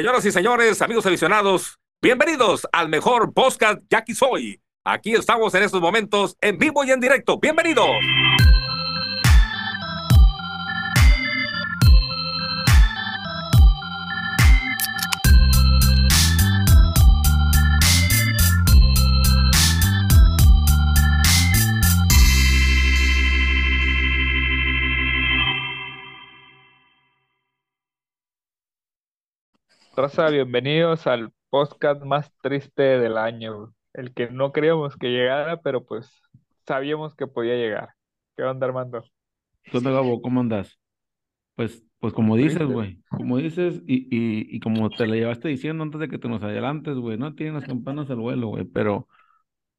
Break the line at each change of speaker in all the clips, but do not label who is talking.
Señoras y señores, amigos aficionados, bienvenidos al mejor podcast Jackie Soy. Aquí estamos en estos momentos en vivo y en directo. Bienvenidos.
Raza, bienvenidos al podcast más triste del año, el que no creíamos que llegara, pero pues sabíamos que podía llegar. ¿Qué onda, Armando?
¿Qué onda, Gabo? ¿Cómo andas? Pues, pues como dices, güey, como dices, y, y, y como te la llevaste diciendo antes de que te nos adelantes, güey, no tienen las campanas al vuelo, güey, pero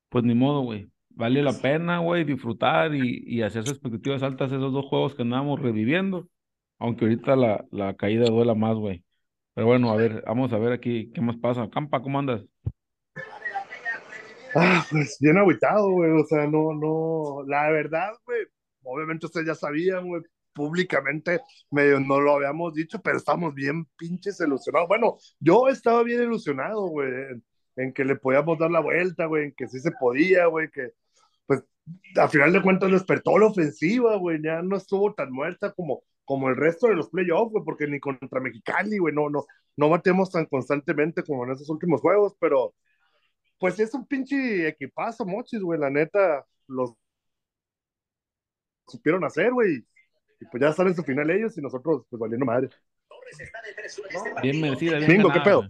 pues ni modo, güey. Vale la pena, güey, disfrutar y, y hacerse expectativas altas esos dos juegos que andábamos reviviendo, aunque ahorita la, la caída duela más, güey. Pero bueno, a ver, vamos a ver aquí qué más pasa. Campa, ¿cómo andas?
Ah, pues bien aguitado, güey. O sea, no, no. La verdad, güey. Obviamente ustedes ya sabían, güey. Públicamente medio no lo habíamos dicho, pero estamos bien pinches ilusionados. Bueno, yo estaba bien ilusionado, güey, en, en que le podíamos dar la vuelta, güey, en que sí se podía, güey, que pues a final de cuentas despertó la ofensiva, güey, ya no estuvo tan muerta como, como el resto de los playoffs, güey, porque ni contra Mexicali, güey, no, no, no batemos tan constantemente como en esos últimos juegos, pero pues es un pinche equipazo, mochis, güey, la neta, los supieron hacer, güey, y pues ya están en su final ellos y nosotros, pues valiendo madre.
Bien merecida, bien
Mingo, ¿qué pedo?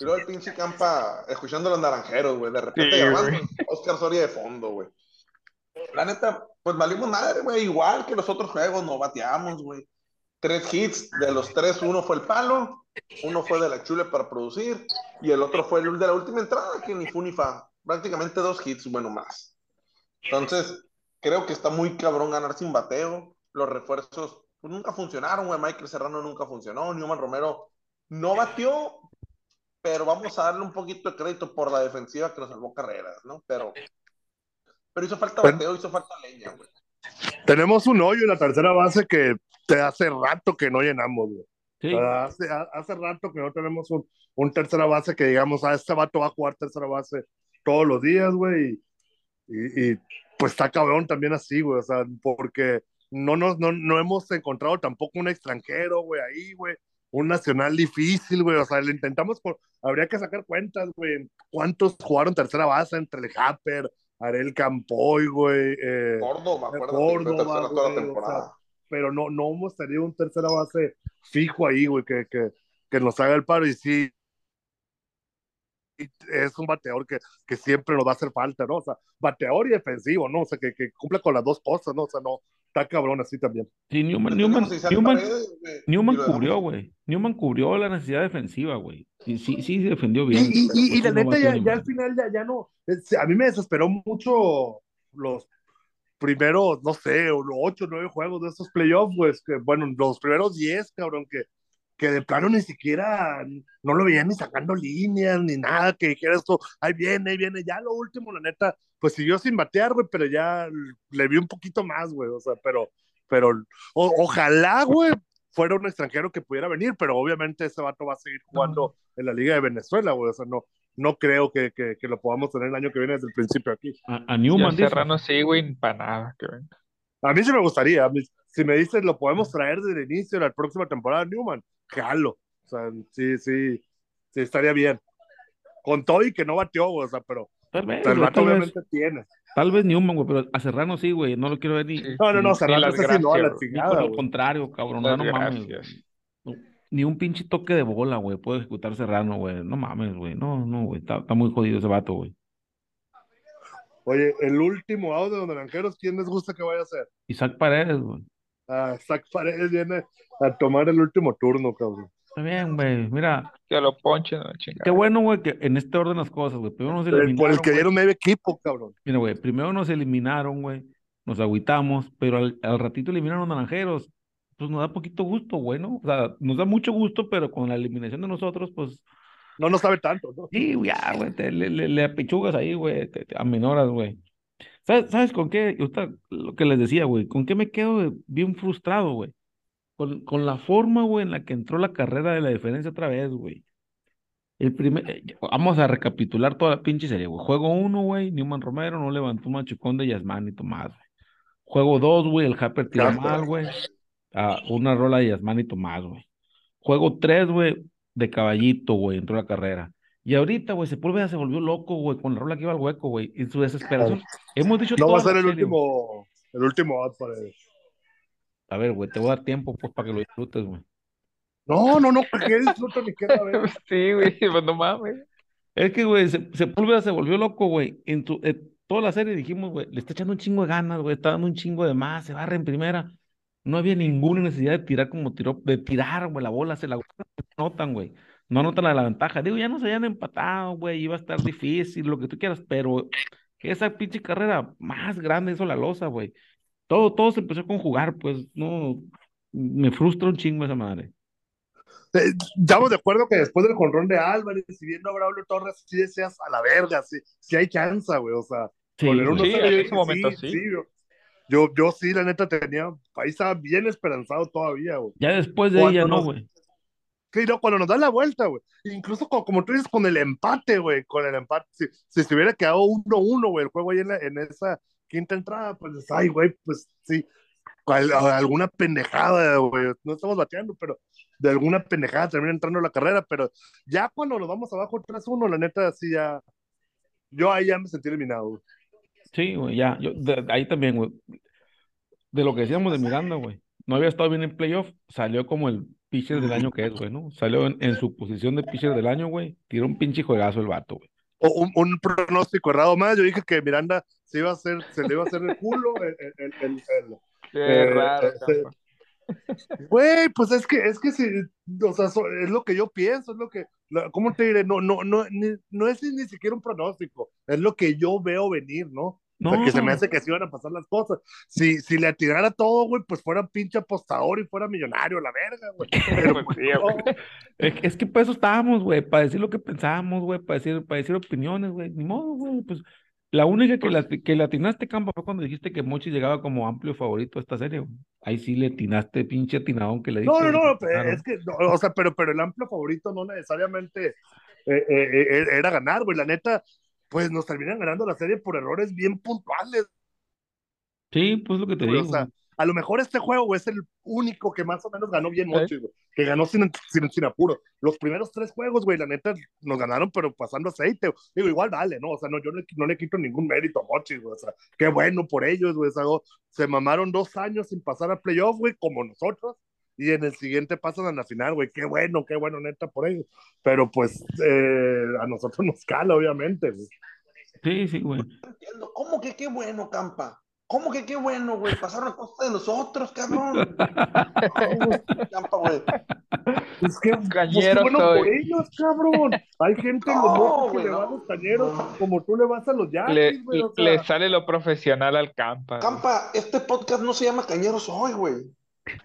Y luego el pinche campa escuchando a los naranjeros, güey. De repente
Sí.
Oscar Soria de fondo, güey. La neta, pues valimos madre, güey. Igual que los otros juegos, no bateamos, güey. Tres hits, de los tres, uno fue el palo, uno fue de la chule para producir, y el otro fue el de la última entrada, que ni fu ni fa. Prácticamente dos hits, bueno, más. Entonces, creo que está muy cabrón ganar sin bateo. Los refuerzos pues, nunca funcionaron, güey. Michael Serrano nunca funcionó. Newman Romero no batió, pero vamos a darle un poquito de crédito por la defensiva que nos salvó carreras, ¿no? Pero, pero hizo falta
Pero-
bateo, hizo falta leña, güey.
Tenemos un hoyo en la tercera base que te hace rato que no llenamos, güey.
Sí,
Hace, ha- hace rato que no tenemos un, un tercera base que digamos, ah, este vato va a jugar tercera base todos los días, güey. Y, y- y, pues está cabrón también así, güey. O sea, porque no, nos, no, no hemos encontrado tampoco un extranjero, güey, ahí, güey. Un nacional difícil, güey. O sea, le intentamos, por- habría que sacar cuentas, güey. ¿Cuántos jugaron tercera base entre el Happer, Arel Campoy, güey? eh,
Córdoba, fue
Córdoba,
tercera toda la
güey, o
temporada.
pero no, no tenido un tercera base fijo ahí, güey, que, que, que nos haga el paro y sí, es un bateador que, que siempre nos va a hacer falta, ¿no? O sea, bateador y defensivo, ¿no? O sea, que, que cumpla con las dos cosas, ¿no? O sea, no, está cabrón así también.
sí, Newman,
Tenemos
Newman, Newman,
Paredes,
Newman cubrió, güey. Newman cubrió la necesidad defensiva, güey. Sí, sí, sí, defendió
Y,
bien.
y,
pero,
y,
pues,
y la
no
neta, ya, ya al final ya, ya no, es- a mí me desesperó mucho los primeros, no sé, ocho, nueve juegos de estos playoffs, pues, que, bueno, los primeros diez, cabrón, que, que de plano ni siquiera, no lo veían ni sacando líneas, ni nada, que dijera esto, ahí viene, ahí viene, ya lo último, la neta, pues siguió sin batear, güey, pero ya le vi un poquito más, güey, o sea, pero, pero, o- ojalá, güey, fuera un extranjero que pudiera venir, pero obviamente ese vato va a seguir jugando en la Liga de Venezuela, güey, o sea, no, no creo que, que, que lo podamos tener el año que viene desde el principio aquí.
A, a Newman.
Serrano sí, güey, para nada, que venga.
A mí sí me gustaría, a mí- si me dices lo podemos traer desde el inicio de la próxima temporada, Newman, jalo, o sea, sí, sí, sí, estaría bien. Con todo y que no batió, güey, o sea, pero
Tal vez, güey,
vato
tal vez,
tiene.
tal vez Newman, güey, pero a Serrano sí, güey. No lo quiero ver ni.
No, no, no, Serrano sí no, a la chingada,
por
güey.
contrario, cabrón. o sea,
Las
no mames. No, ni un pinche toque de bola, güey, puede ejecutar Serrano, güey. No mames, güey. No, no, güey. Está, está muy jodido ese vato, güey.
Oye, el último audio de los naranjeros, ¿quién les gusta que vaya a ser?
Isaac Paredes, güey.
Ah, Zach Paredes viene a tomar el último turno, cabrón.
Está bien, güey. Mira,
Que lo ponchen, no,
qué
chingada.
bueno, güey, que en este orden las cosas, güey. Primero nos
El- por el
eliminaron,
que dieron medio equipo, cabrón.
Mira, güey, primero nos eliminaron, güey. Nos agüitamos, pero al, al ratito eliminaron naranjeros. Pues nos da poquito gusto, güey, ¿no? O sea, nos da mucho gusto, pero con la eliminación de nosotros, pues
No nos sabe tanto, ¿no?
Sí, güey, ya, güey, te- le, le, le apechugas ahí, güey, te, te aminoras, güey. ¿Sabes, sabes con qué? Ahorita lo que les decía, güey, ¿con qué me quedo bien frustrado, güey? Con, con la forma, güey, en la que entró la carrera de la diferencia otra vez, güey. El primer, eh, vamos a recapitular toda la pinche serie, güey. Juego uno, güey, Newman Romero no levantó un machucón de Yasmán y Tomás, güey. Juego dos, güey, el Harper tira mal, güey. Ah, una rola de Yasmán y Tomás, güey. Juego tres, güey, de caballito, güey, entró la carrera. Y ahorita, güey, Sepúlveda se volvió loco, güey, con la rola que iba al hueco, güey, en su desesperación. Hemos dicho
No va a ser el
serie,
último, el último out para él.
A ver, güey, te voy a dar tiempo, pues, para que lo disfrutes, güey.
No, no, no, porque disfruta ni quiera ver.
Sí, güey, pues no mames.
Es que, güey, Se- Sepúlveda se volvió loco, güey. En tu, en toda la serie dijimos, güey, le está echando un chingo de ganas, güey, está dando un chingo de más, se barra en primera. No había ninguna necesidad de tirar como tiró, de tirar, güey, la bola, se la anotan, güey. No anotan la, la ventaja. Digo, ya no se habían empatado, güey, iba a estar difícil, lo que tú quieras, pero esa pinche carrera más grande hizo la losa, güey. Todo, todo se empezó a conjugar, pues, no, me frustra un chingo esa madre.
Eh, Estamos de acuerdo que después del jonrón de Álvarez y viendo a Braulio Torres, sí deseas a la verga, sí, sí hay chance, güey, o sea,
Sí,
con el. 1-0
Sí,
yo
en ese momento sí.
yo, yo, yo sí, la neta tenía, ahí estaba bien esperanzado todavía, güey.
Ya después de
Cuando
ella, no, güey.
Sí, no, cuando nos da la vuelta, güey. Incluso co- como, tú dices, con el empate, güey, con el empate, si, si se hubiera quedado 1-1, güey, el juego ahí en, la- en esa quinta entrada, pues, ay, güey, pues sí, al- alguna pendejada, güey, no estamos bateando, pero de alguna pendejada termina entrando la carrera, pero ya cuando nos vamos abajo 3-1, la neta, sí, ya, yo ahí ya me sentí eliminado.
Sí, güey, ya, yo, ahí también, güey. De lo que decíamos de Miranda, güey. No había estado bien en playoff, salió como el pitcher del año que es, güey, ¿no? Salió en, en su posición de pitcher del año, güey. Tiró un pinche juegazo el vato, güey.
Un, un pronóstico errado más, yo dije que Miranda se iba a hacer, se le iba a hacer el culo, el, el, el- el- el-
Qué
Eh,
raro,
eh,
campa.
Güey, pues es que, es que si, o sea, so- es lo que yo pienso, es lo que, la- ¿cómo te diré? No, no, no, ni- no es ni siquiera un pronóstico, es lo que yo veo venir, ¿no?
No.
que se me hace que así van a pasar las cosas. Si, si le atirara todo, güey, pues fuera pinche apostador y fuera millonario, la verga, güey. Pero pues, no.
Es, que- es que para eso estábamos, güey, para decir lo que pensábamos, güey, para decir, para decir opiniones, güey. Ni modo, güey, pues. La única que, la, que le atinaste, Campa, fue cuando dijiste que Mochi llegaba como amplio favorito a esta serie, güey. Ahí sí le atinaste, pinche atinadón que le
No,
diste.
no, no, pero
claro.
es que, no, o sea, pero, pero el amplio favorito no necesariamente eh, eh, eh, era ganar, güey. La neta, pues nos terminan ganando la serie por errores bien puntuales,
Sí, pues lo que te
güey.
digo.
O sea, a lo mejor este juego güey, es el único que más o menos ganó bien güey. Que ganó sin, sin, sin apuro. Los primeros tres juegos, güey, la neta, nos ganaron, pero pasando aceite. Digo, igual vale, ¿no? O sea, no, yo no, no le quito ningún mérito a Mochis, güey. O sea, qué bueno por ellos, güey. O sea, se mamaron dos años sin pasar a playoff, güey, como nosotros. Y en el siguiente pasan a la final, güey. Qué bueno, qué bueno, neta, por ellos. Pero pues eh, a nosotros nos cala, obviamente, güey.
Sí, sí, güey.
No entiendo. ¿Cómo que qué bueno, Campa? ¿Cómo que qué bueno, güey? Pasaron a costa de nosotros, cabrón. No, Campa, güey.
Es que, pues, qué
Cañero
bueno
soy.
por ellos, cabrón. Hay gente en los
No,
que
güey,
le va a los cañeros como tú le vas a los
Le,
Yankees, güey. O sea,
le sale lo profesional al campa.
Campa, este podcast no se llama Cañeros Hoy, güey.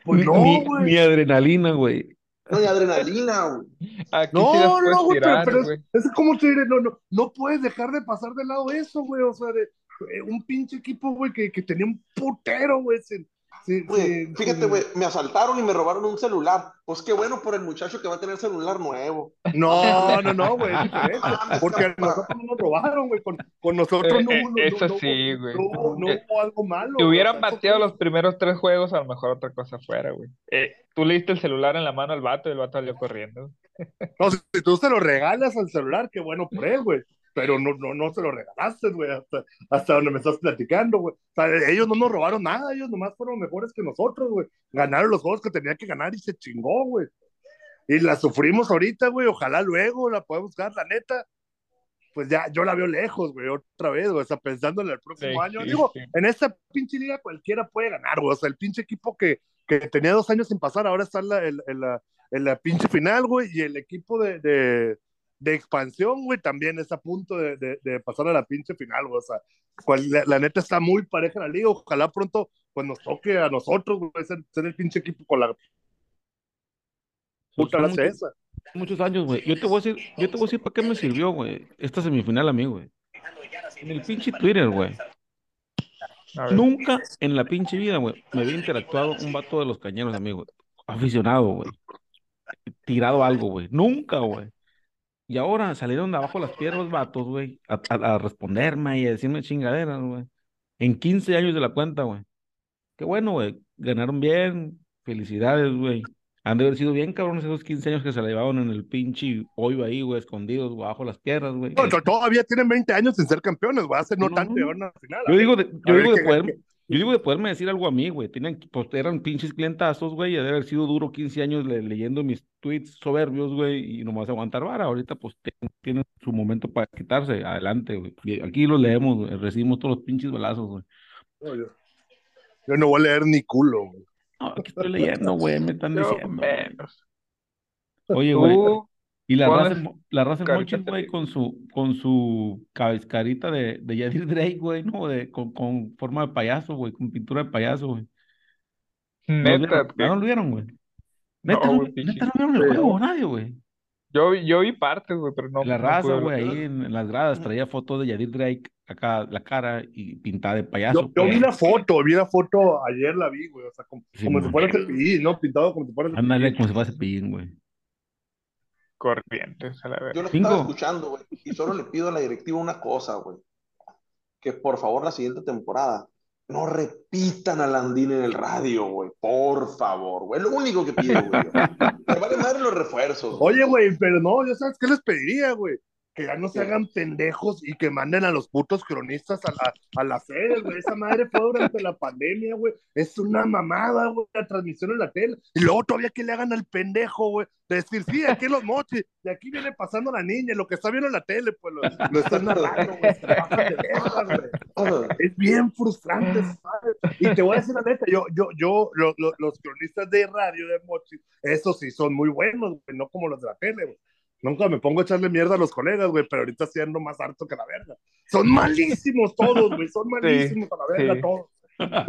Pues
Ni-
no,
ni,
güey.
ni adrenalina, güey.
No hay adrenalina, güey.
No, no, güey, pero,
tirar,
pero es, es como te diré, no, no, no puedes dejar de pasar de lado eso, güey. O sea, de, eh, un pinche equipo, güey, que, que tenía un putero, güey. sin- sin-
fíjate, güey, me asaltaron y me robaron un celular. Pues qué bueno por el muchacho que va a tener celular nuevo.
No, no, no, güey,
mames,
Porque a nosotros no nos robaron, güey. Con, con nosotros
Eh,
no,
eh,
no,
eso
no,
sí, güey.
No, no
Eh,
hubo algo malo.
Si hubieran bateado los primeros tres juegos, a lo mejor otra cosa fuera, güey. Eh, tú le diste el celular en la mano al vato y el vato salió corriendo.
No, si, si tú se lo regalas al celular, qué bueno por él, güey. Pero no, no, no se lo regalaste, güey, hasta, hasta donde me estás platicando, güey. O sea, ellos no nos robaron nada, ellos nomás fueron mejores que nosotros, güey. Ganaron los juegos que tenían que ganar y se chingó, güey. Y la sufrimos ahorita, güey. Ojalá luego la podemos buscar, la neta. Pues ya, yo la veo lejos, güey, otra vez, güey. O sea, pensando en el próximo año. Digo, en esta pinche liga cualquiera puede ganar, güey. O sea, el pinche equipo que, que tenía dos años sin pasar, ahora está en la, en, en la, en la pinche final, güey. Y el equipo de, de, de expansión, güey, también está a punto de, de, de pasar a la pinche final, güey. O sea, cual- la, la neta está muy pareja la liga. Ojalá pronto pues nos toque a nosotros, güey, ser, ser el pinche equipo con la puta base
muchos, muchos años, güey. Yo te voy a decir, yo te voy a decir para qué me sirvió, güey, esta semifinal a mí, güey. En el pinche Twitter, güey. Nunca en la pinche vida, güey, me había interactuado un vato de los cañeros, amigo. aficionado, güey. Tirado algo, güey. Nunca, güey. Y ahora salieron de abajo las piedras vatos, güey, a, a, a responderme y a decirme chingaderas, güey. En 15 años de la cuenta, güey. Qué bueno, güey. Ganaron bien. Felicidades, güey. Han de haber sido bien cabrones esos 15 años que se la llevaban en el pinche hoyo ahí, güey, escondidos güey, bajo las piedras, güey.
No, to- todavía tienen 20 años sin ser campeones, güey. Hace no
No,
tanto
no.
llegaron a la final.
Yo digo de, yo digo de poder, yo digo de poderme decir algo a mí, güey. Tienen, pues eran pinches clientazos, güey, y de haber sido duro 15 años le- leyendo mis tweets soberbios, güey, y nomás aguantar vara. Ahorita, pues, tienen su momento para quitarse. Adelante, güey. Aquí los leemos, güey, recibimos todos los pinches balazos, güey.
No, yo, yo no voy a leer ni culo, güey.
No, aquí estoy leyendo, güey, me están diciendo. Oye, güey, y la raza, la raza Monchis, güey, con su, con su cabe- carita de, de Yadir Drake, güey, ¿no? De, con, con forma de payaso, güey, con pintura de payaso, güey. ¿No
neta,
vieron? ¿No lo vieron, güey?
No,
Neta, no, neta, no vieron el juego, nadie, güey.
Yo, yo vi partes, güey, pero no,
La
no
raza, güey, ahí en, en las gradas traía fotos de Yadir Drake, acá la cara y pintada de payaso.
Yo, yo vi la foto, vi la foto, ayer la vi, güey. O sea, como,
Sí,
como si fuera cepillín, ¿no? Pintado como si fuera
Ándale,
cepillín.
como si fuera cepillín, güey.
Corrientes, a la
Yo
verga.
lo
Cinco.
estaba escuchando, güey, y solo le pido a la directiva una cosa, güey. Que por favor la siguiente temporada no repitan a Landín en el radio, güey. Por favor, güey. Es lo único que pido, güey. Me vale madre los refuerzos.
Oye, güey, pero no, yo sabes qué les pediría, güey. Que ya no se hagan pendejos y que manden a los putos cronistas a la, a la sede, güey. Esa madre fue durante la pandemia, güey. Es una mamada, güey, la transmisión en la tele. Y luego todavía que le hagan al pendejo, güey. De decir, sí, aquí en los mochis, y aquí viene pasando la niña, lo que está viendo en la tele, pues lo, lo están narrando, güey. De. Es bien frustrante, ¿sabes? Y te voy a decir la neta, yo, yo, yo, lo- lo- los cronistas de radio de Mochi, esos sí son muy buenos, güey, no como los de la tele, güey. Nunca me pongo a echarle mierda a los colegas, güey, pero ahorita sí ando más harto que la verga. Son malísimos todos, güey, son malísimos a la verga
sí.
todos.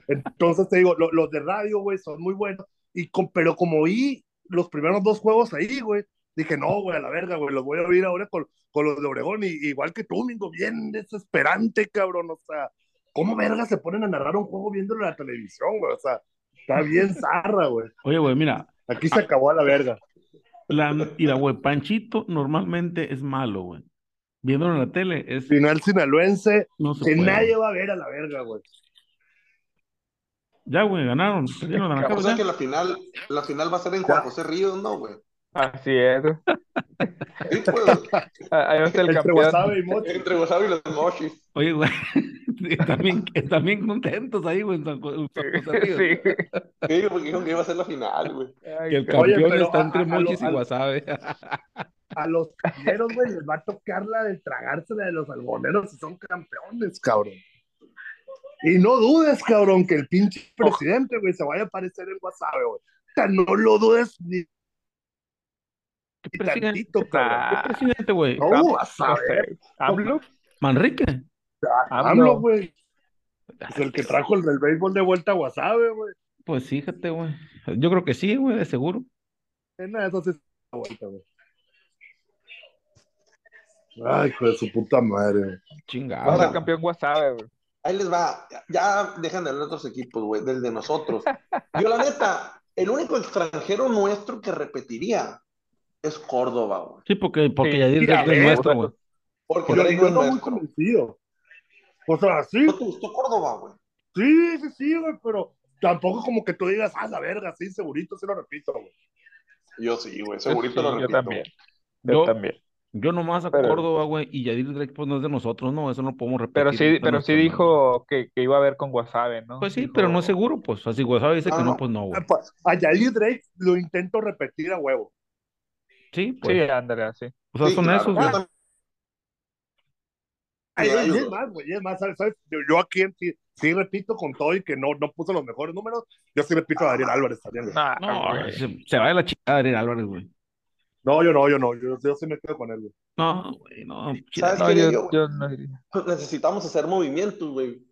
Entonces te digo, lo- los de radio, güey, son muy buenos. Y con, pero como vi los primeros dos juegos ahí, güey, dije, no, güey, a la verga, güey, los voy a oír ahora con, con los de Obregón, y, igual que tú, Mingo, bien desesperante, cabrón, o sea, ¿cómo verga se ponen a narrar un juego viéndolo en la televisión, güey? O sea, está bien zarra, güey.
Oye, güey, mira,
Aquí se acabó a la verga.
La, y la güey, Panchito normalmente es malo, güey. Viéndolo en la tele es,
Final sinaloense,
no se
que
puede.
nadie va a ver a la verga, güey.
Ya, güey, ganaron, perdieron,
O
ganaron,
sea
ya.
que la final, la final va a ser en Juan José Ríos, ¿no, güey?
Así es. Ahí el
Entre
campeón.
Wasabe y Mochi.
entre Wasabi y los Mochis.
Oye, güey, están bien, están bien contentos ahí, güey, en San, Jo- en San José.
Sí.
Sí, porque dijeron que iba a ser la final, güey.
Que el.
Oye,
campeón está entre
a-
mochis y
a
wasabi.
A los cañeros, güey, les va a tocar la de tragársela de los algoneros si son campeones, cabrón. Y no dudes, cabrón, que el pinche presidente, güey, se vaya a aparecer en WhatsApp, güey. O sea, no lo dudes ni
¿Qué presidente?
tantito, cabrón.
¿Qué
Ah,
presidente, güey?
No, a.
¿AMLO?
Manrique.
AMLO. güey. Es el que trajo el del béisbol de vuelta a Wasabe, güey.
Pues fíjate, güey. Yo creo que sí, güey, de seguro.
En una de esas es la vuelta, güey. Ay, hijo de su puta madre. güey.
Chingado.
Ahora-
campeón Guasave, güey.
Ahí les va. Ya, ya dejan de hablar de otros equipos, güey, del de nosotros. Yo, la neta, el único extranjero nuestro que repetiría es Córdoba, güey.
Sí, porque, porque
Sí,
Yadir Drake es nuestro, güey.
Porque
Yo, yo
no
muy convencido. O sea, sí,
¿No te gustó Córdoba, güey?
sí, sí, sí, güey, pero tampoco como que tú digas, ah, la verga, sí, segurito, sí lo repito, güey.
Yo sí, güey,
Yo
segurito
sí,
lo
yo
repito.
también. Yo
Yo,
también.
yo nomás a
Pero-
Córdoba, güey, y Yadir Drake, pues no es de nosotros, no, eso no podemos repetir.
Pero sí, pero sí dijo que, que iba a ver con Wasabe, ¿no?
Pues sí,
Dijo-
pero no es seguro, pues. Así Wasabi dice
No,
que no,
no.
pues no, güey.
Ah, pues, A Yair Drake lo intento repetir a huevo.
Sí,
Sí,
pues.
Andrea, sí.
O sea,
Sí,
son
claro.
esos,
Yo.
Ay,
Sí,
y es más, güey, y es más, ¿sabes? Yo, yo aquí sí, sí repito con todo y que no, no puso los mejores números, yo sí repito a Daniel Álvarez también. güey.
Ah,
No,
güey.
se, se va de la chingada Adrián Álvarez, güey.
No, yo no, yo no, yo, yo sí me quedo con él, güey.
No, güey, no.
¿Sabes
No,
qué
yo,
yo,
yo no diría.
Necesitamos hacer movimientos, güey.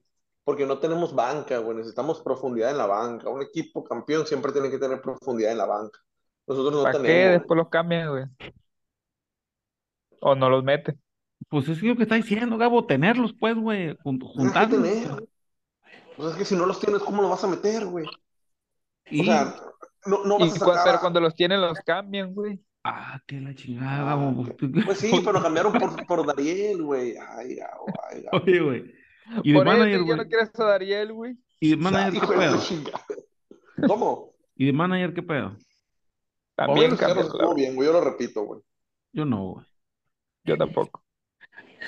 Porque no tenemos banca, güey. Necesitamos profundidad en la banca. Un equipo campeón siempre tiene que tener profundidad en la banca. Nosotros no
¿Para qué
güey.
después los cambian, güey? O no los mete.
Pues es lo que está diciendo, Gabo, tenerlos, pues, güey, jun-
que
juntarlos.
tener. Pues es que si no los tienes, ¿cómo los vas a meter, güey?
Y
O sea, no, no
Y
vas a sacar.
pero cuando los tienen, los cambian, güey.
Ah, que la chingada, güey.
Pues sí, pero lo cambiaron por, por Dariel, güey. Ay, Gabo, ay, Gabo.
Oye, güey. Y de
eso
manager, güey.
no quieres a Dariel, güey.
Y de manager, ¿qué pedo?
¿Cómo?
Y de manager, ¿qué pedo?
También
Obvio,
cambian,
estuvo bien, güey, yo lo repito, güey.
Yo no, güey.
Yo tampoco.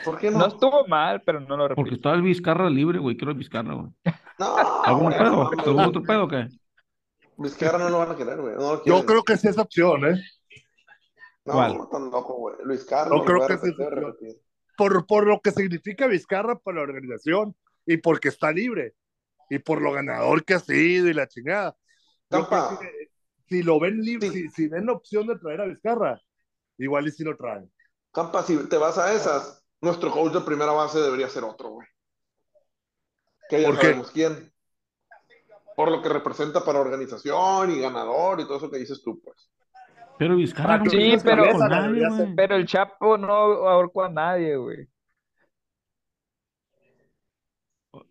¿Por qué
No
no?
estuvo mal, pero no lo
Porque
repito.
estaba el Vizcarra libre, güey. Quiero el Vizcarra, güey.
No,
¿Algún
güey,
pedo?
no,
¿Algún otro pedo o qué?
Vizcarra no lo van a querer, güey. No
Yo creo que sí es opción, ¿eh?
No,
¿Cuál?
no tan loco, güey. Luis Carlos.
Yo creo que sí
repetir,
es. Por, por lo que significa Vizcarra para la organización y porque está libre y por lo ganador que ha sido y la chingada. Yo
Campa.
creo que si lo ven libre,
Sí.
si, si ven la opción de traer a Vizcarra, igual y si lo traen.
Campa, si te vas a esas, nuestro coach de primera base debería ser otro, güey. Que ya
¿Por qué?
sabemos quién. Por lo que representa para organización y ganador y todo eso que dices tú, pues.
Pero Vizcarra no
Sí, pero-
con nadie, güey.
Pero el Chapo no ahorcó a nadie, güey.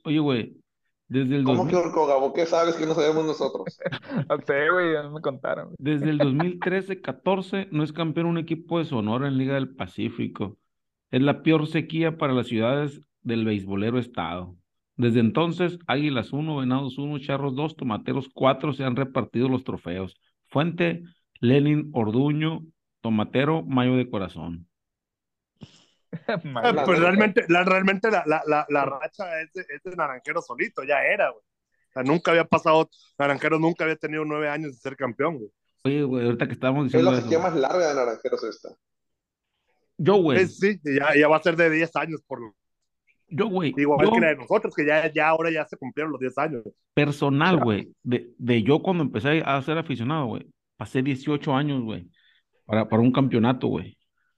Oye, güey. Desde el,
¿Cómo
2000
que Orco Gabo? ¿Qué sabes que no sabemos nosotros?
No sé, güey, no me contaron.
desde el 2013-14 no es campeón un equipo de Sonora en Liga del Pacífico. Es la peor sequía para las ciudades del beisbolero estado. Desde entonces, Águilas 1, Venados 1, Charros 2, Tomateros 4 se han repartido los trofeos. Fuente, Lenin Orduño, Tomatero, Mayo de Corazón.
Madre.
La
pues realmente, la, realmente la, la, la, la racha es de, es de Naranjero solito, ya era, güey. O sea, nunca había pasado, Naranjero nunca había tenido nueve años de ser campeón, güey.
Oye, güey, ahorita que estábamos
Es
diciendo
la
eso.
sequía más larga de Naranjeros esta.
Yo, güey,
Es- sí, ya, ya va a ser de 10 años, por lo-
yo, güey,
igual
yo
que la de nosotros, que ya, ya ahora ya se cumplieron los 10 años.
personal, güey, de, de yo cuando empecé a ser aficionado, güey, pasé 18 años, güey, para, para un campeonato, güey.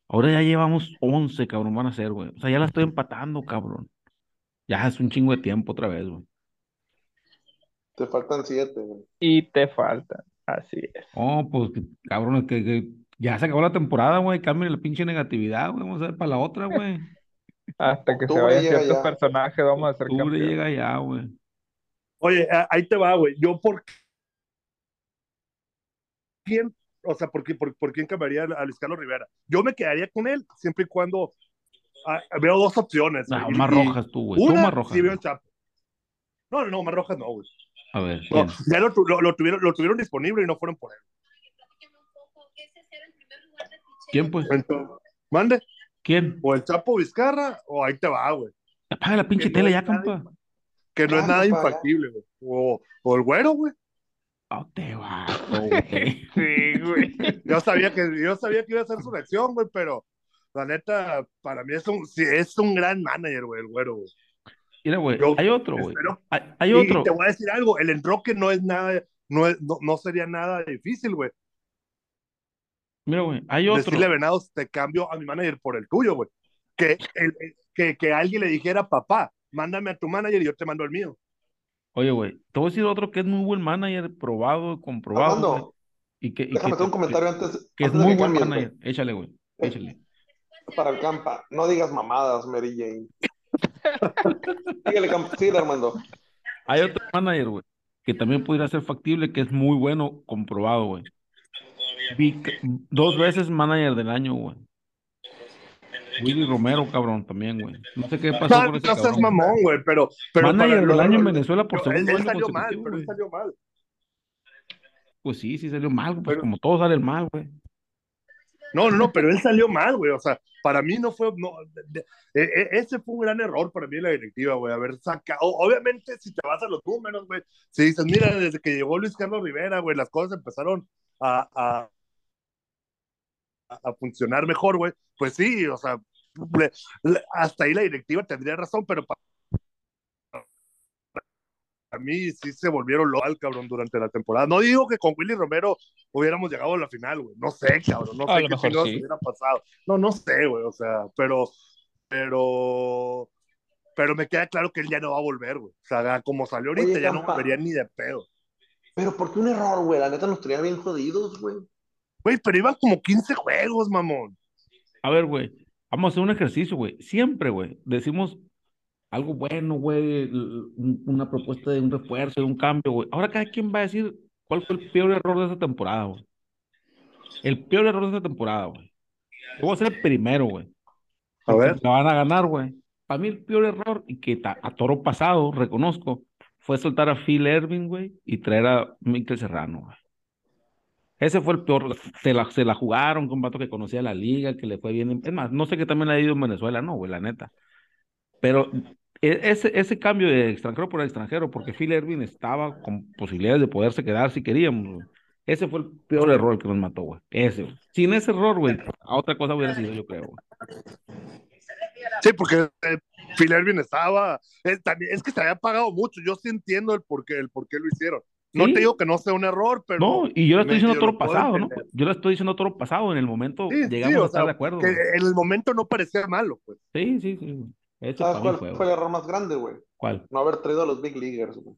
Ahora ya llevamos 11, cabrón, van a ser, güey. O sea, ya la estoy empatando, cabrón. Ya es un chingo de tiempo otra vez, güey.
Te faltan siete, güey.
Y te faltan. Así es.
Oh, pues, cabrón, es que, que ya se acabó la temporada, güey. Cambien la pinche negatividad, güey. Vamos a ver para la otra, güey.
Hasta que se vayan ciertos
ya.
personajes, vamos a ser
Octubre llega ya, güey.
Oye, ahí te va, güey. Yo por quién, o sea, ¿por, qué- por, por quién cambiaría a Luis Carlos Rivera? Yo me quedaría con él siempre y cuando ah, veo dos opciones.
No,
güey, y-
más
y
rojas tú, güey. Tú
Una,
más rojas.
sí veo el Chapo. No, no, no, más rojas no, güey.
A ver,
No, ya lo, lo, lo tuvieron, lo tuvieron disponible y no fueron por él.
¿Quién, pues?
Entonces, mande,
¿Quién?
o el Chapo Vizcarra, o ahí te va, güey.
Apaga la pinche
no
tele ya,
nada
campa.
Que no es nada infactible, güey. O, o el güero, güey.
Oh, te va, güey.
Sí, güey.
Yo sabía que, yo sabía que iba a ser su elección, güey, pero la neta, para mí es un, sí, es un gran manager, güey, el güero, güey.
Mira, güey,
Yo
hay otro, güey.
espero-
Hay, hay
Y-
otro.
Y te voy a decir algo, el enroque no es nada, no, es, no, no sería nada difícil, güey.
Mira, güey, hay otro.
Decirle a Venados, te cambio a mi manager por el tuyo, güey. Que, el- que, que alguien le dijera, papá, mándame a tu manager y yo te mando el mío.
Oye, güey, te voy a decir otro que es muy buen manager, probado, comprobado.
Armando,
Y que, y
déjame
que,
un
que-
comentario antes,
que es
antes
muy
que
buen
cambies,
manager. Échale, güey. Échale.
Para el campa, no digas mamadas, Mary Jane. Síguele, campa, síguele, Armando.
Hay otro manager, güey, que también pudiera ser factible, que es muy bueno, comprobado, güey. Vic- dos veces manager del año, güey. Willy Romero, cabrón, también, güey. No sé qué pasó con ese
no seas mamón, güey, pero, pero
Manager del año en Venezuela por segundo
él salió mal, pero él salió mal.
Pues sí, sí salió mal, pues como todos salen mal, güey.
No, no, no, pero él salió mal, güey. O sea, para mí no fue. No, de- de- e- e- ese fue un gran error para mí en la directiva, güey. Haber sacado. Obviamente, si te vas a los números, güey. Si dices, mira, desde que llegó Luis Carlos Rivera, güey, las cosas empezaron a, a, a funcionar mejor, güey. Pues sí, o sea, le- le- hasta ahí la directiva tendría razón, pero para a mí sí se volvieron local, cabrón, durante la temporada. No digo que con Willy Romero hubiéramos llegado a la final, güey. No sé, cabrón. No sé qué chingados
sí.
hubiera pasado. No, no sé, güey. O sea, pero, pero, pero me queda claro que él ya no va a volver, güey. O sea, como salió ahorita,
Oye,
ya no
Campa.
volvería ni de pedo.
Pero ¿por qué un error, güey? La neta nos traía bien jodidos, güey.
Güey, pero iban como 15 juegos, mamón.
A ver, güey, vamos a hacer un ejercicio, güey. Siempre, güey, decimos algo bueno, güey, una propuesta de un refuerzo, de un cambio, güey. Ahora cada quien va a decir ¿Cuál fue el peor error de esa temporada, güey? El peor error de esa temporada, güey. Yo voy a ser el primero, güey.
A ver.
La van a ganar, güey. Para mí el peor error, y que a toro pasado, reconozco, fue soltar a Phil Erving, güey, y traer a Mikel Serrano, güey. Ese fue el peor. Se la, se la jugaron con un vato que conocía la liga, que le fue bien. Es más, no sé qué también ha ido en Venezuela, no, güey, la neta. Pero e- ese, ese cambio de extranjero por extranjero, porque Phil Erving estaba con posibilidades de poderse quedar si queríamos, güey. Ese fue el peor error que nos mató, güey. Ese. Sin ese error, güey, a otra cosa hubiera sido, yo creo, güey.
Sí, porque eh, Phil Ervin estaba, eh, también- es que se había pagado mucho, yo sí entiendo el por qué, el por qué lo hicieron. No
Sí.
te digo que no sea un error, pero...
No, y yo le estoy diciendo todo pasado, ¿no? Yo le estoy diciendo todo pasado. En el momento
Sí,
llegamos a estar
sea,
de acuerdo.
que en el momento no parecía malo, pues.
Sí, sí, sí.
¿Sabes cuál
fue,
el error más grande, güey?
¿Cuál?
No haber traído a los Big Leaguers, güey.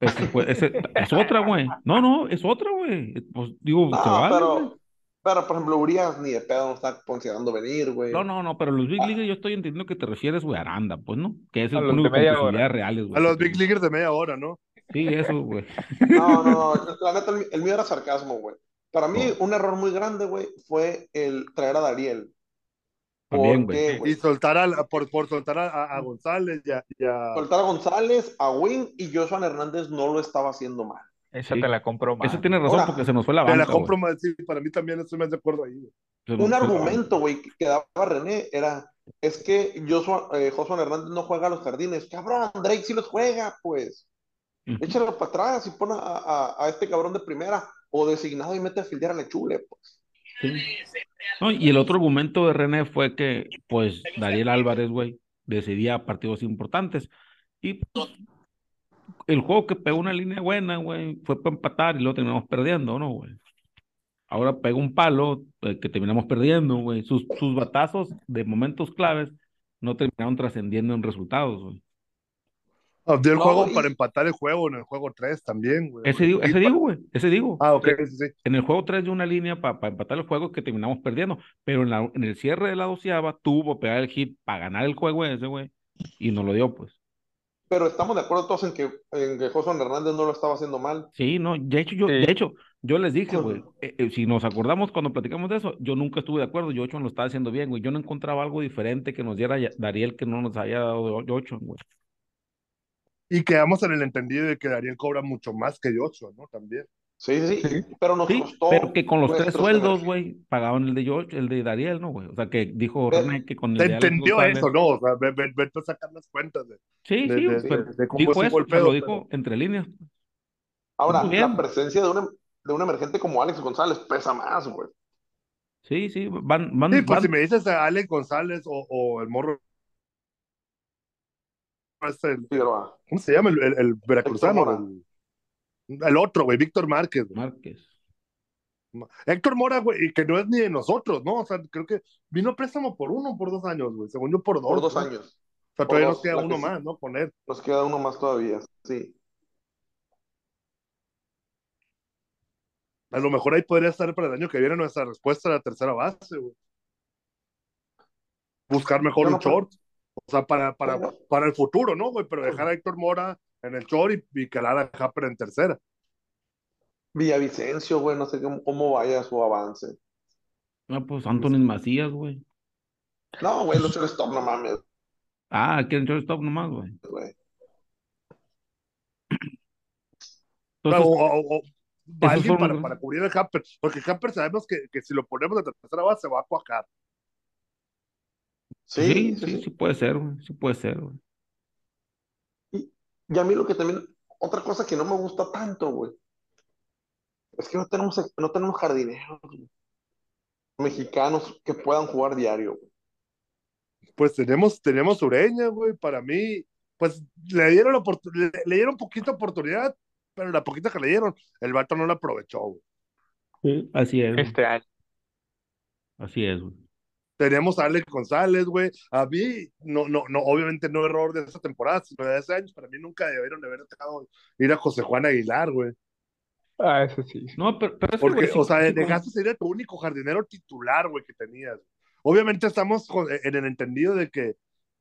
Es otra, güey. No, no, es otra, güey. Pues digo,
No,
se vale,
pero, pero, por ejemplo, Urias ni de pedo no está considerando venir, güey.
No, no, no, pero los Big Leagues yo estoy entendiendo que te refieres, güey, a Aranda, pues, ¿no? Que es el único con posibilidades reales, güey.
A los Big Leaguers de media hora, ¿no?
Sí, eso, güey.
No, no, no, la neta, el, el mío era sarcasmo, güey. Para mí,
No.
un error muy grande, güey, fue el traer a Dariel.
También,
¿Por
güey.
qué, güey?
Y soltar a, por, por soltar a, González y a, y a-
Soltar a González, a Win y Joshua Hernández no lo estaba haciendo mal.
Esa
Sí.
te la compro más.
Eso tiene razón
Ahora,
porque se nos fue la
Te la compro más, sí, para mí también estoy más de acuerdo ahí. güey.
Un argumento, güey, que daba René era, es que Joshua, eh, Joshua Hernández no juega a los jardines. Cabrón, Drake sí los juega, pues.
Ujú.
Échalo para atrás y pon a, a- a este cabrón de primera o designado y mete a fildear a la chule, pues.
Sí. No, y el otro argumento de René fue que, pues, Dariel Álvarez, güey, decidía partidos importantes. Y pues, el juego que pegó una línea buena, güey, fue para empatar y lo terminamos perdiendo, ¿no, güey? Ahora pega un palo eh, que terminamos perdiendo, güey. Sus, sus batazos de momentos claves no terminaron trascendiendo en resultados, güey.
Dio el
No,
juego
y-
para empatar el juego en el juego 3 también, güey.
Ese digo, ese
pa-
digo, güey, ese digo.
Ah, ok, sí, sí.
En el juego 3 dio una línea para empatar el juego que terminamos perdiendo, pero en, la, en el cierre de la doceava tuvo pegar el hit para ganar el juego ese, güey, y no lo dio, pues.
Pero estamos de acuerdo todos en que, en que Joshua Hernández no lo estaba haciendo mal.
Sí, no, de hecho, yo,
Sí.
de hecho, yo les dije, güey, eh, eh, si nos acordamos cuando platicamos de eso, yo nunca estuve de acuerdo, Yocho lo estaba haciendo bien, güey, yo no encontraba algo diferente que nos diera Dariel que no nos haya dado Yocho, güey.
Y quedamos en el entendido de que Dariel cobra mucho más que Yocho, ¿no? También.
Sí, sí, sí. Pero nos
Sí,
costó
pero que con los tres sueldos, güey, pagaban el de Yocho, el de Dariel, ¿no, güey? O sea, que dijo
Pero-
René que con el
Te
de
entendió
González-
eso, ¿no? O sea, ve- ve- vete a sacar las cuentas de,
Sí,
de-
sí,
de-
pero
de- de cómo
dijo
estuvo
eso,
el
o sea,
pedo,
lo dijo entre líneas.
Ahora, la presencia de un, de un emergente como Alex González pesa más, güey.
Sí, sí, van, van,
Sí, pues
van-
si me dices a Alex González o, o el morro. Este, el-
Figueroa.
¿Cómo se llama? El, el, el veracruzano. El, el otro, güey, Víctor Márquez.
Márquez.
Héctor Mora, güey, y que no es ni de nosotros, ¿no? O sea, creo que vino préstamo por uno por dos años, güey. Según yo, por dos.
Por dos
¿no?
años.
O sea,
por
todavía
dos,
nos queda
que
uno
sí.
más, ¿no? Con él.
Nos queda uno más todavía, sí.
A lo mejor ahí podría estar para el año que viene nuestra respuesta a la tercera base, güey. Buscar mejor
Yo no
un short. O sea, para, para,
Bueno.
para el futuro, ¿no, güey? Pero dejar a Héctor Mora en el short y, y calar a Japper en tercera.
Villavicencio, güey, no sé cómo, cómo vaya su avance.
No, pues Anthony Macías, güey.
No, güey, los stop, no mames,
Ah, quieren shortstop nomás, güey.
güey.
Entonces,
o, o- o-
esos
alguien para, para cubrir el Hamper, porque Hamper sabemos que, que si lo ponemos de tercera base va a cuajar.
Sí,
sí,
sí,
sí,
sí.
sí puede ser, güey. Sí puede ser, güey.
Y a mí lo que también, otra cosa que no me gusta tanto, güey, es que no tenemos, no tenemos jardineros güey, mexicanos que puedan jugar diario, güey.
Pues tenemos, tenemos Ureña, güey, para mí, pues le dieron la le, le dieron poquita oportunidad, pero la poquita que le dieron, el vato no la aprovechó, güey.
Así es, güey.
Este año.
Así es, güey.
Tenemos a Alex González, güey. A mí, no, no, no, obviamente no error de esta temporada, sino de hace años, para mí nunca debieron de haber dejado ir a José Juan Aguilar, güey.
Ah, eso sí.
No, pero, pero
Porque,
güey, sí-
o sea,
sí,
dejaste ser tu único jardinero titular, güey, que tenías. Obviamente estamos con- en el entendido de que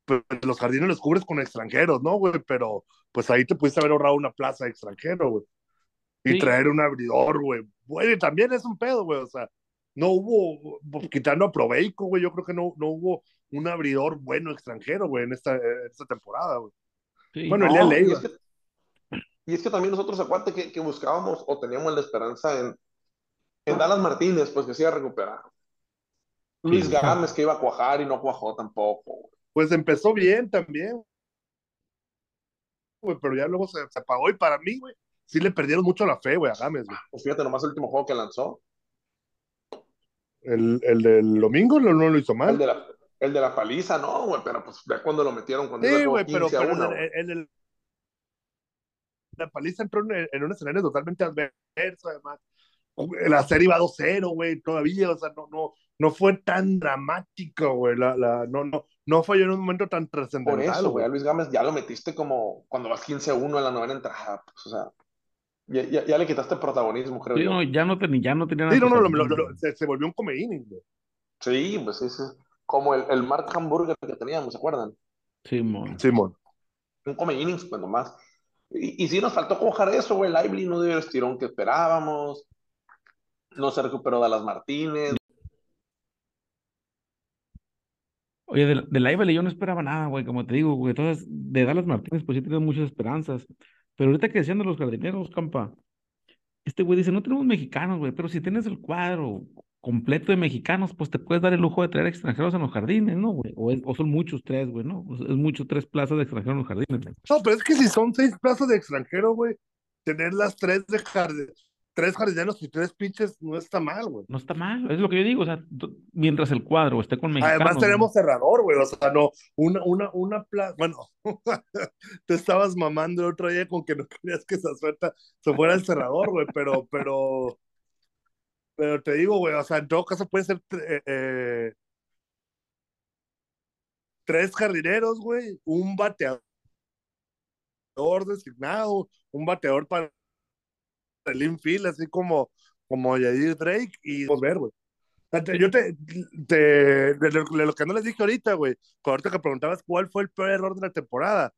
pues, los jardines los cubres con extranjeros, ¿no, güey? Pero pues ahí te pudiste haber ahorrado una plaza de extranjero, güey. y
Sí.
traer un abridor, güey. Bueno, y también es un pedo, güey. O sea, no hubo, pues, quitando a Proveico, güey, yo creo que no, no hubo un abridor bueno extranjero, güey, en esta, en esta temporada, güey.
Sí.
Bueno,
No,
Elías
y es que, y es que también nosotros, acuérdate que, que buscábamos o teníamos la esperanza en, en Dallas Martínez, pues que se iba a recuperar. Luis. Gámez que iba a cuajar y no cuajó tampoco. güey.
Pues empezó bien también, güey, pero ya luego se, se apagó y para mí, güey, sí le perdieron mucho la fe, güey, a Gámez, güey.
Pues fíjate nomás el último juego que lanzó,
El, el del domingo no, no lo hizo
el
mal.
de la, el de la paliza, no, güey, pero pues ya cuando lo metieron, cuando
Sí, güey, pero,
15 a
pero
1,
en
güey.
el- el- la paliza entró en, en un escenario totalmente adverso, además. La serie iba 2-0, güey, todavía, o sea, no, no, no fue tan dramático, güey, la, la, no, no, no fue en un momento tan
Por
trascendental,
eso, güey, a Luis Gámez ya lo metiste como cuando vas 15 a 1 en la novena entrada, pues, o sea, ya, ya, ya le quitaste protagonismo, creo
Sí,
yo.
no, ya no, ten- ya no tenía
Sí, no, no, lo-
protagonismo,
lo- lo-
güey.
se, se volvió un come inning, güey.
Sí, pues sí, sí. Como el, el Mark Hamburger que teníamos, ¿se acuerdan?
Simón.
Simón.
Un come innings, pues nomás. Y, y sí nos faltó cojar eso, güey. Lively no dio el estirón que esperábamos. No se recuperó Dallas Martínez.
Oye, de, de la Ivy yo no esperaba nada, güey, como te digo, güey. Entonces, de Dallas Martínez, pues sí tenía muchas esperanzas. Pero ahorita que decían de los jardineros, campa, este güey dice, no tenemos mexicanos, güey, pero si tienes el cuadro completo de mexicanos, pues te puedes dar el lujo de traer extranjeros en los jardines, ¿no, güey? O, son muchos tres, güey, ¿no? Es mucho tres plazas de extranjeros en los jardines.
No, pero es que si son seis plazas de extranjero, güey, tener las tres de jardín, tres jardineros y tres pitches no está mal, güey.
No está mal, es lo que yo digo, o sea, mientras el cuadro esté con mexicanos.
Además
güey.
tenemos cerrador, güey, o sea, no, una, una, una plaza, bueno, te estabas mamando el otro día con que no querías que esa suelta se fuera el cerrador, güey, pero, pero, pero te digo, güey, o sea, en todo caso puede ser eh, eh, tres jardineros, güey, un bateador designado, un bateador para el infield, así como, como Yadir Drake, y vamos a ver, güey. Yo te, te de, lo, de lo que no les dije ahorita, güey, ahorita que preguntabas cuál fue el peor error de la temporada.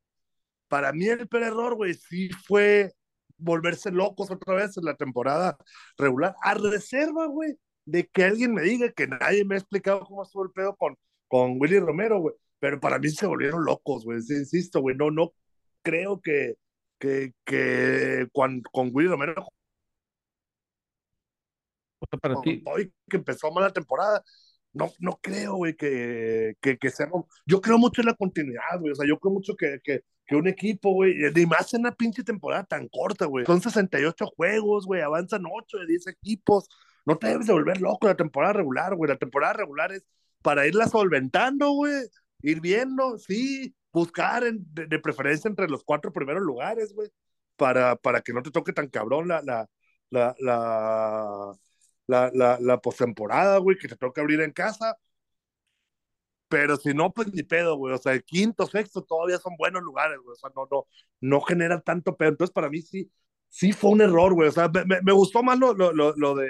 Para mí el peor error, güey, sí fue volverse locos otra vez en la temporada regular, a reserva, güey, de que alguien me diga que nadie me ha explicado cómo estuvo el pedo con, con Willy Romero, güey. Pero para mí se volvieron locos, güey. Sí, insisto, güey, no, no creo que, que, que con, con Willy Romero
para ti,
hoy que empezó mal la temporada, no, no creo, güey, que, que, que sea. Yo creo mucho en la continuidad, güey. O sea, yo creo mucho que, que, que un equipo, güey, ni más en una pinche temporada tan corta, güey. Son 68 juegos, güey, avanzan 8 de 10 equipos. No te debes de volver loco la temporada regular, güey. La temporada regular es para irla solventando, güey. Ir viendo, sí, buscar en- de, de preferencia entre los cuatro primeros lugares, güey. Para, para que no te toque tan cabrón la, la, la, la, la, la, la postemporada, güey, que te toca abrir en casa. Pero si no, pues ni pedo, güey. O sea, el quinto, sexto todavía son buenos lugares, güey. O sea, no, no, no genera tanto pedo. Entonces, para mí sí, sí fue un error, güey. O sea, me, me, me gustó más lo, lo, lo, lo de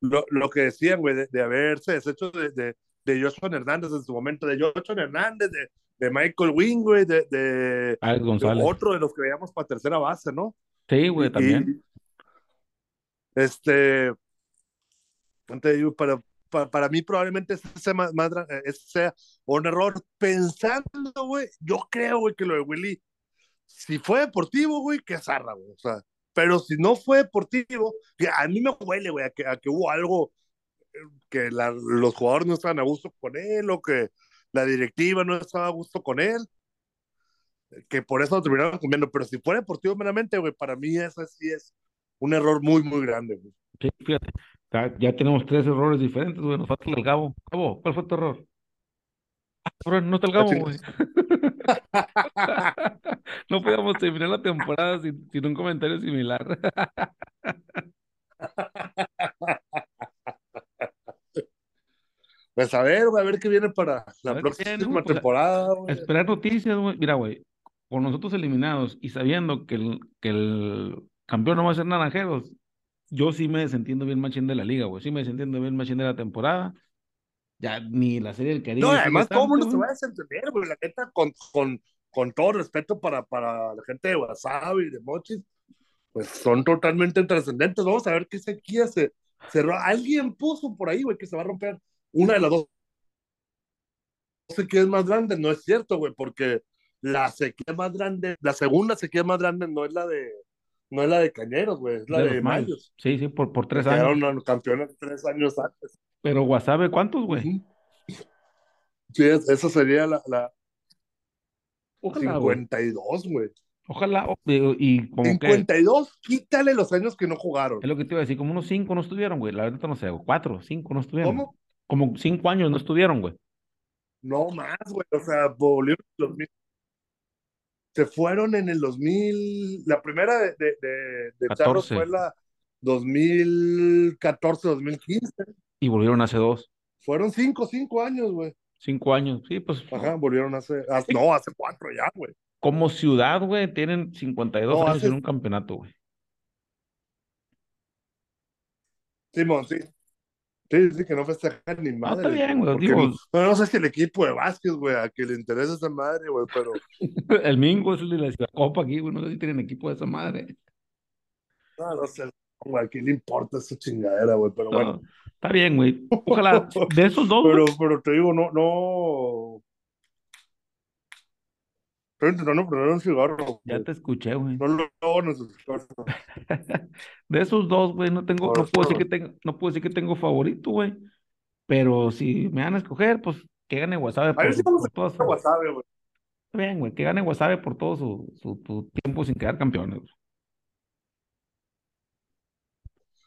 lo, lo que decían, güey, de, de haberse deshecho de, de, de Joshua Hernández en su momento, de Joshua Hernández, de, de Michael Wing, güey, de, de,
Alex
de
González.
otro de los que veíamos para tercera base, ¿no?
Sí, güey, también.
y, este, para, para, para mí probablemente ese sea, más, eh, ese sea un error. Pensando, güey, yo creo, güey, que lo de Willy, si fue deportivo, güey, que zarra, güey. O sea, pero si no fue deportivo, que a mí me huele, güey, a que, a que hubo algo eh, que la- los jugadores no estaban a gusto con él o que la directiva no estaba a gusto con él, que por eso lo terminaron comiendo. Pero si fue deportivo meramente, güey, para mí ese sí es un error muy, muy grande, güey.
Sí, fíjate. Ya tenemos tres errores diferentes, güey. Nos falta el Gabo. Gabo, ¿cuál fue tu error? Ah, no está el Gabo, güey. No podíamos terminar la temporada sin, sin un comentario similar.
Pues a ver, güey, a ver qué viene para la
viene,
próxima
¿no? Pues,
temporada, güey.
esperar noticias, güey. Mira, güey, con nosotros eliminados y sabiendo que el, que el campeón no va a ser Naranjeros, yo sí me desentiendo bien machín de la liga, güey. Sí me desentiendo bien machín de la temporada. Ya ni la serie del Caribe
No, además todo el mundo
tanto,
se va a desentender, güey, la neta, con, con, con todo respeto para, para la gente de Wasabi y de Mochis. pues son totalmente trascendentes. Vamos a ver qué sequía se cerró. Alguien puso por ahí, güey, que se va a romper una de las dos sequías más grandes. No es cierto, güey, porque la sequía más grande, la segunda sequía más grande no es la de no es la de Cañeros, güey, es la de, de Mayos.
Sí, sí, por, por tres años.
Quedaron campeones tres años antes.
Pero Guasave, ¿cuántos, güey?
Sí, esa sería la, la... Ojalá, 52, güey.
Ojalá, y como
52, que... quítale los años que no jugaron.
Es lo que te iba a decir, como unos cinco no estuvieron, güey. La verdad no sé, cuatro, cinco no estuvieron. ¿Cómo? Como cinco años no estuvieron, güey.
No más, güey. O sea, volvieron los se fueron en el 2000, la primera de, de, de, de Charros fue la 2014-2015.
Y volvieron hace dos.
Fueron cinco, cinco años, güey.
Cinco años, sí, pues.
Ajá, volvieron hace, hace no, hace cuatro ya, güey.
Como ciudad, güey, tienen 52 no, años hace... en un campeonato, güey.
Simón, sí. Sí, sí, que no festejan ni madre.
No, está bien, güey. Digo...
No, no sé si el equipo de Vázquez, güey, a que le interesa esa madre, güey, pero.
el Mingo es el de la Copa aquí, güey. No sé si tienen equipo de esa madre.
No, no sé, güey, ¿a quién le importa esa chingadera, güey? Pero no, bueno.
Está bien, güey. Ojalá, de esos dos.
Pero, pero te digo, no, no. Estoy intentando poner un cigarro.
Ya te escuché, güey.
No lo no, necesito.
de esos dos, güey, no tengo, no puedo decir que tengo, no puedo decir que tengo favorito, güey. Pero si me van a escoger, pues que gane Wasabe
por,
su,
por
todo su...
Wasabe, güey.
Bien, güey, que gane Wasabe por todo su, su, su tiempo sin quedar campeones. Güey.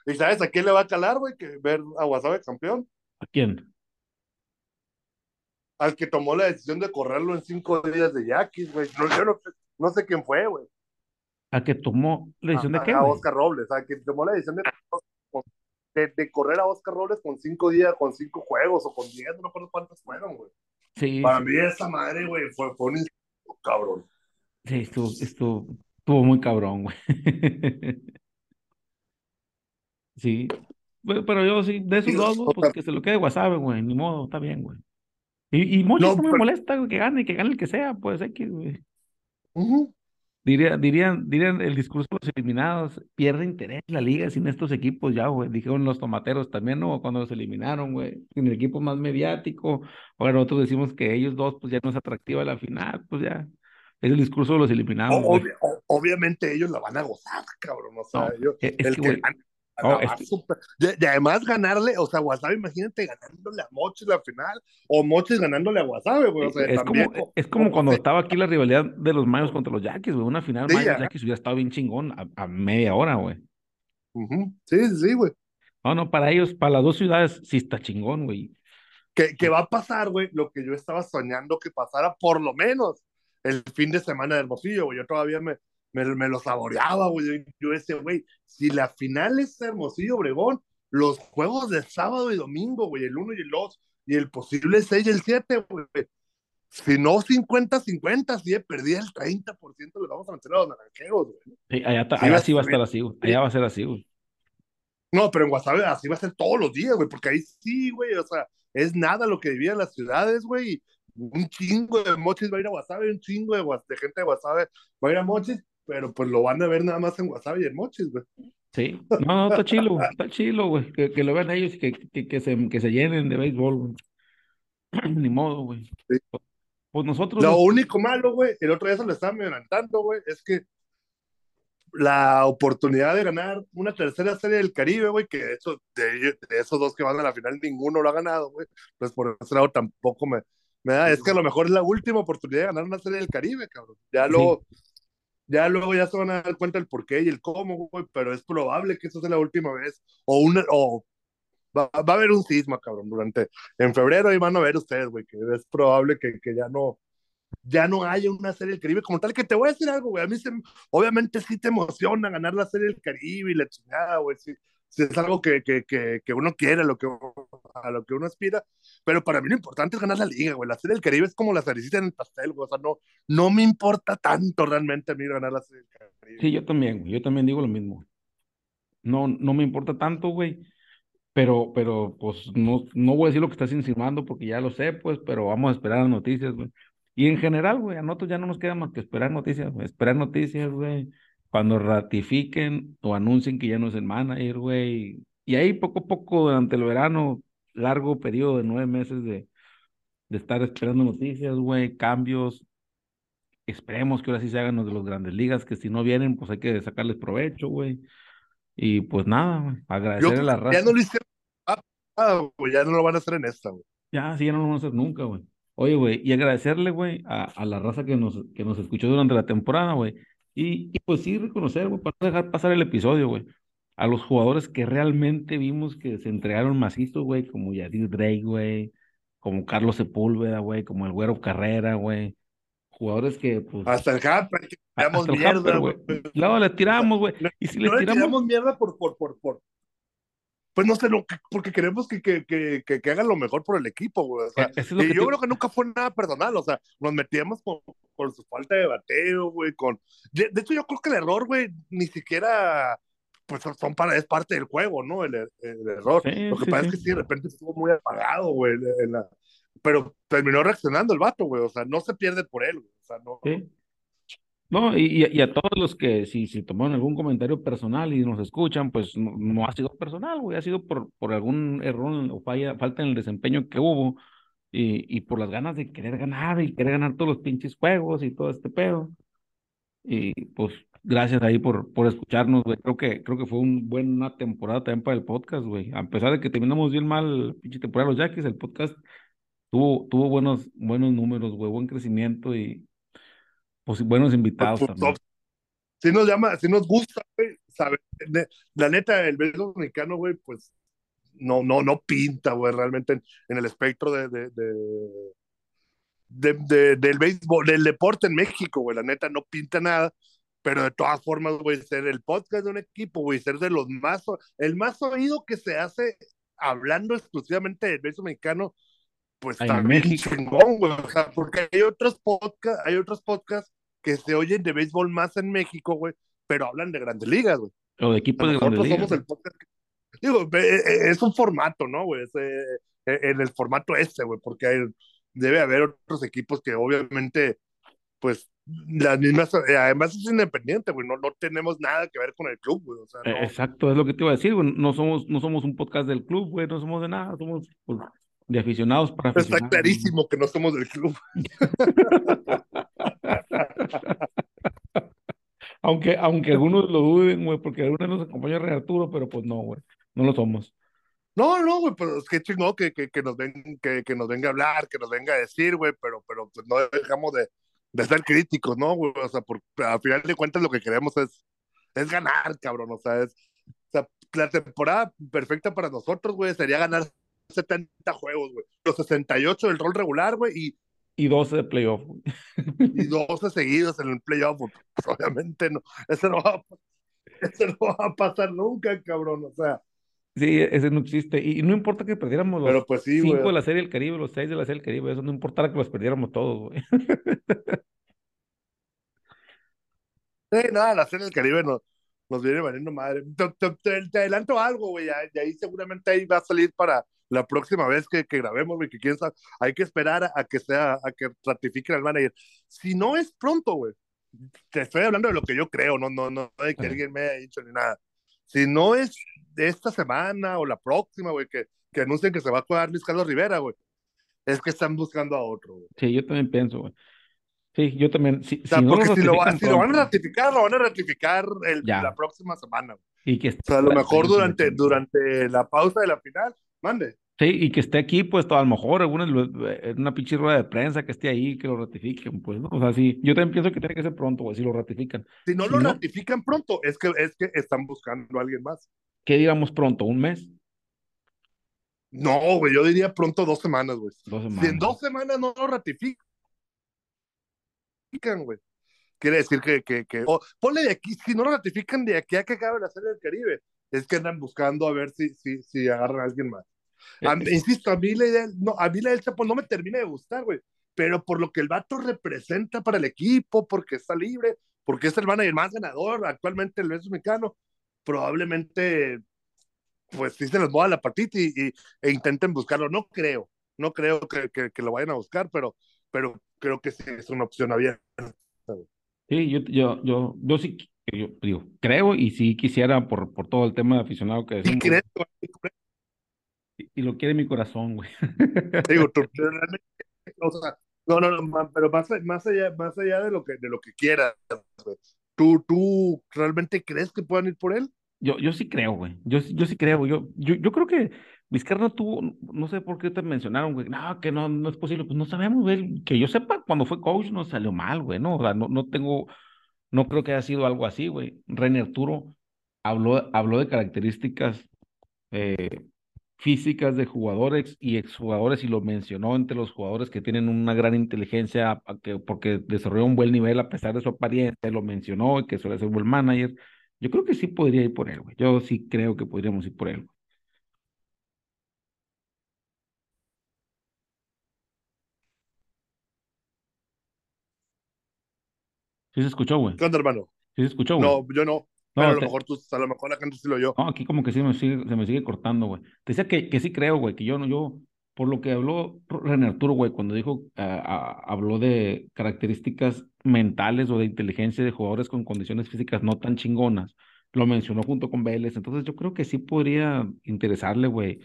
¿Y sabes a quién le va a calar, güey? Que ver a Wasabe campeón.
¿A quién?
Al que tomó la decisión de correrlo en cinco días de Yaquis, güey. No, yo no, no, sé quién fue, güey.
¿A que tomó la decisión
a,
de qué?
A? Oscar Robles, a que tomó la decisión de, de, de, correr a Oscar Robles con cinco días, con cinco juegos o con diez, no me acuerdo cuántos fueron, güey.
Sí.
Para mí esa madre, güey, fue, fue un cabrón.
Sí, estuvo, estuvo, estuvo muy cabrón, güey. sí. Pero, yo sí, de esos dos, pues que se lo quede Wasabe, güey, ni modo, está bien, güey. Y, y
No,
no, me
pero-
molesta, que gane, que gane el que sea, pues güey.
Ujú.
Diría, dirían, dirían el discurso de los eliminados, pierde interés la liga sin estos equipos ya, güey. Dijeron los tomateros también, ¿no? Cuando los eliminaron, güey. Sin el equipo más mediático. Ahora nosotros decimos que ellos dos, pues ya no es atractiva la final, pues ya. Es el discurso de los eliminados,
O- o- obviamente ellos la van a gozar, cabrón. O sea,
No,
ellos-
es- es
el
que,
que gane,
es
super- y además ganarle, o sea, Wasabe, imagínate ganándole a Mochis la final, o Mochis ganándole a Wasabe, güey. O sea,
es
también,
como,
o-
es como
o-
cuando estaba aquí la rivalidad de los Mayos contra los Yaquis, güey. Una final
Sí,
Mayos
ajá.
Yaquis hubiera estado bien chingón a, a media hora, güey.
Sí, sí, sí, güey.
No, no, para ellos, para las dos ciudades, sí está chingón, güey.
Que, que va a pasar, güey, lo que yo estaba soñando que pasara por lo menos el fin de semana de Hermosillo, güey. Yo todavía me, me, me lo saboreaba, güey. Yo, decía, güey, si la final es Hermosillo Obregón, los juegos de sábado y domingo, güey, el 1 y el 2, y el posible 6 y el 7, güey. Si no 50-50, si perdía el 30%, le vamos a meter a los naranjeros, güey.
Sí, allá,
Sí,
allá
va a
sí va a estar así, güey. Allá va a ser así, güey.
No, pero en Guasave así va a ser todos los días, güey, porque ahí sí, güey, o sea, es nada lo que vivían las ciudades, güey. Un chingo de mochis va a ir a Guasave, un chingo de, de gente de Guasave va a ir a mochis, pero pues lo van a ver nada más en Guasave y en mochis, güey.
Sí. No, no, está chilo. Está chilo, güey. Que, que lo vean ellos y que, que, que se, que se llenen de béisbol, güey. Ni modo, güey.
Sí.
Pues nosotros.
Lo único malo, güey, el otro día se lo estaba adelantando, güey, es que la oportunidad de ganar una tercera serie del Caribe, güey, que de hecho, de, esos dos que van a la final, ninguno lo ha ganado, güey, pues por ese lado tampoco me, me da, es que a lo mejor es la última oportunidad de ganar una serie del Caribe, cabrón. Ya
Sí.
Ya luego ya se van a dar cuenta del por qué y el cómo, güey, pero es probable que eso sea la última vez, o una, o va, va a haber un sisma, cabrón, durante, en febrero ahí van a ver ustedes, güey, que es probable que, que ya no, ya no haya una serie del Caribe como tal, que te voy a decir algo, güey, a mí se, obviamente sí te emociona ganar la serie del Caribe y la chingada, güey, sí, sí es algo que, que, que, que uno quiere, lo que, a lo que uno aspira, pero para mí lo importante es ganar la liga, güey, la serie del Caribe es como la cerecita en el pastel, güey, o sea, no, no me importa tanto realmente a mí ganar la serie del Caribe.
Sí, yo también, güey. Yo también digo lo mismo. No, no me importa tanto, güey. Pero, pero, pues, no, no voy a decir lo que estás insinuando porque ya lo sé, pues, pero vamos a esperar las noticias, güey. Y en general, güey, a nosotros ya no nos queda más que esperar noticias, güey. Esperar noticias, güey. Cuando ratifiquen o anuncien que ya no es el manager, güey. Y ahí poco a poco durante el verano, largo periodo de nueve meses de, de estar esperando noticias, güey, cambios. Esperemos que ahora sí se hagan los de las grandes ligas, que si no vienen, pues hay que sacarles provecho, güey. Y pues nada, güey, agradecer a la raza.
Ya no lo hicieron, ah, güey, ya no lo van a hacer en esta, güey.
Ya, sí, ya no lo van a hacer nunca, güey. Oye, güey, y agradecerle, güey, a, a, la raza que nos, que nos escuchó durante la temporada, güey. Y, y, pues sí, reconocer, güey, para no dejar pasar el episodio, güey. A los jugadores que realmente vimos que se entregaron macizo, güey, como Yadir Drake, güey, como Carlos Sepúlveda, güey, como el Güero Carrera, güey. Jugadores que, pues.
Hasta el Hamper, que tiramos mierda, güey.
Luego le tiramos, güey. Y si
no
le tiramos...
tiramos mierda por, por, por, por, pues no sé, lo que, porque queremos que, que, que, que, hagan lo mejor por el equipo, güey. O sea,
es lo
y yo
te-
creo que nunca fue nada personal, o sea, nos metíamos con, con su falta de bateo, güey, con... De, de hecho, yo creo que el error, güey, ni siquiera, pues son para, es parte del juego, ¿no? El, el, el error.
Sí,
lo que
sí,
pasa
sí.
es que sí, de repente estuvo muy apagado, güey, en la... Pero terminó reaccionando el vato, güey, o sea, no se pierde por él, güey, o sea, no...
No, y, y- a todos los que si, si tomaron algún comentario personal y nos escuchan, pues no, no ha sido personal, güey, ha sido por, por algún error o falla, falta en el desempeño que hubo y, y por las ganas de querer ganar y querer ganar todos los pinches juegos y todo este pedo. Y pues gracias ahí por, por escucharnos, güey. Creo que, creo que fue una buena temporada también para el podcast, güey. A pesar de que terminamos bien mal pinche temporada los Yaquis, el podcast tuvo, tuvo buenos, buenos números, güey, buen crecimiento y pues buenos invitados
Pues,
también.
sí nos llama, sí nos gusta, güey, saber, la neta, el béisbol dominicano, güey, pues no, no, no pinta, güey, realmente en, en el espectro de, de, de, de- de- del béisbol, del deporte en México, güey, la neta no pinta nada, pero de todas formas, güey, ser el podcast de un equipo, güey, ser de los más, el más oído que se hace hablando exclusivamente del béisbol mexicano, pues
Ay,
también
México.
chingón, güey, o sea, porque hay otros podcasts, hay otros podcasts que se oyen de béisbol más en México, güey, pero hablan de grandes ligas, güey.
O de equipos de grandes
somos
ligas.
el Digo, eh, eh, es un formato, ¿no, güey? Eh, eh, en el formato este, güey, porque hay- debe haber otros equipos que obviamente, pues, las mismas, eh, además es independiente, güey, no, no tenemos nada que ver con el club, güey, o sea, no,
Exacto, es lo que te iba a decir, güey. No somos, no somos un podcast del club, güey, no somos de nada, somos pues, de aficionados para
está
aficionados.
clarísimo que no somos del club.
Aunque, aunque algunos lo duden, güey, porque algunos nos acompaña Rey Arturo, pero pues no, güey, no lo somos.
No, no, güey, pero es que chingón que, que, que nos ven, que, que nos venga a hablar, que nos venga a decir, güey, pero, pero pues no dejamos de, de ser críticos, ¿no, güey? O sea, por, a final de cuentas lo que queremos es, es ganar, cabrón, o sea, es, o sea, la temporada perfecta para nosotros, güey, sería ganar 70 juegos, güey, los 68 del rol regular, güey, y,
Y 12 de playoff,
y 12 seguidos en el playoff, pues obviamente no, eso no va a, eso no va a pasar nunca, cabrón, o sea,
Sí, ese no existe. Y no importa que perdiéramos los
pero pues sí,
cinco de la Serie del Caribe, los seis de la Serie del Caribe, eso no importara que los perdiéramos todos, güey.
Sí, nada, la serie del Caribe nos, nos viene valiendo madre. Te, te- te- adelanto algo, güey, y ahí seguramente ahí va a salir para la próxima vez que, que grabemos, güey, que quién sabe, hay que esperar a, a que sea, a que ratifiquen al manager. Si no es pronto, güey, te estoy hablando de lo que yo creo, no, no, no de que alguien me haya dicho ni nada. Si no es de esta semana o la próxima, güey, que, que anuncien que se va a jugar Luis Carlos Rivera, güey, es que están buscando a otro, güey.
Sí, yo también pienso, güey. Sí, yo también. Si,
O sea,
si no
porque si lo, va- si lo van a ratificar, lo van a ratificar el- la próxima semana, güey.
y que
O sea, a lo mejor durante, durante la pausa de la final, mande.
Sí, y que esté aquí, pues a lo mejor alguna, en una pinche rueda de prensa que esté ahí, que lo ratifiquen, pues, ¿no? O sea, sí, yo también pienso que tiene que ser pronto, güey, si lo ratifican.
Si no
Si
lo
no-
ratifican pronto, es que, es que están buscando a alguien más.
¿Qué digamos pronto? ¿Un mes?
No, güey, yo diría pronto dos semanas, güey.
Dos
Si en dos semanas no lo ratifican, güey. Quiere decir que, que, que o ponle de aquí, si no lo ratifican de aquí a que acabe la serie del Caribe, es que andan buscando a ver si, si, si agarran a alguien más. A
Eh,
insisto, a mí la idea, no, a mí la del Chapo no me termina de gustar, güey. Pero por lo que el vato representa para el equipo, porque está libre, porque es el manager más ganador actualmente el béisbol mexicano, probablemente, pues sí se les mueva la patita y, y- e intenten buscarlo. No creo, no creo que, que, que lo vayan a buscar, pero, pero creo que sí es una opción abierta.
Sí, yo, yo, yo, yo sí yo digo, creo y sí quisiera por, por todo el tema de aficionado que
¿Y
decimos. Y, y lo quiere mi corazón, güey.
Digo, tú, realmente, o sea, no, no, no, pero más, más allá, más allá de lo que, de lo que quieras, güey. ¿Tú, tú realmente crees que puedan ir por él?
Yo, yo sí creo, güey. Yo, yo sí creo. Yo, yo, yo creo que Vizcarra tuvo, no sé por qué te mencionaron, güey. No, que no, no es posible. Pues no sabemos, güey. Que yo sepa, cuando fue coach no salió mal, güey. No, o sea, no, no tengo, no creo que haya sido algo así, güey. René Arturo habló, habló de características eh, físicas de jugadores y exjugadores y lo mencionó entre los jugadores que tienen una gran inteligencia porque desarrolló un buen nivel a pesar de su apariencia, lo mencionó y que suele ser un buen manager. Yo creo que sí podría ir por él, güey. Yo sí creo que podríamos ir por él. güey. Sí se escuchó, güey.
¿Qué onda, hermano?
Sí se escuchó, güey.
No, yo no. Pero
No,
a lo
te-
mejor tú, a lo mejor la gente sí lo oyó.
No, aquí como que sí me sigue, se me sigue cortando, güey. Te decía que, que sí creo, güey, que yo no, yo, por lo que habló René Arturo, güey, cuando dijo, habló de características mentales o de inteligencia de jugadores con condiciones físicas no tan chingonas, lo mencionó junto con Vélez, entonces yo creo que sí podría interesarle, güey,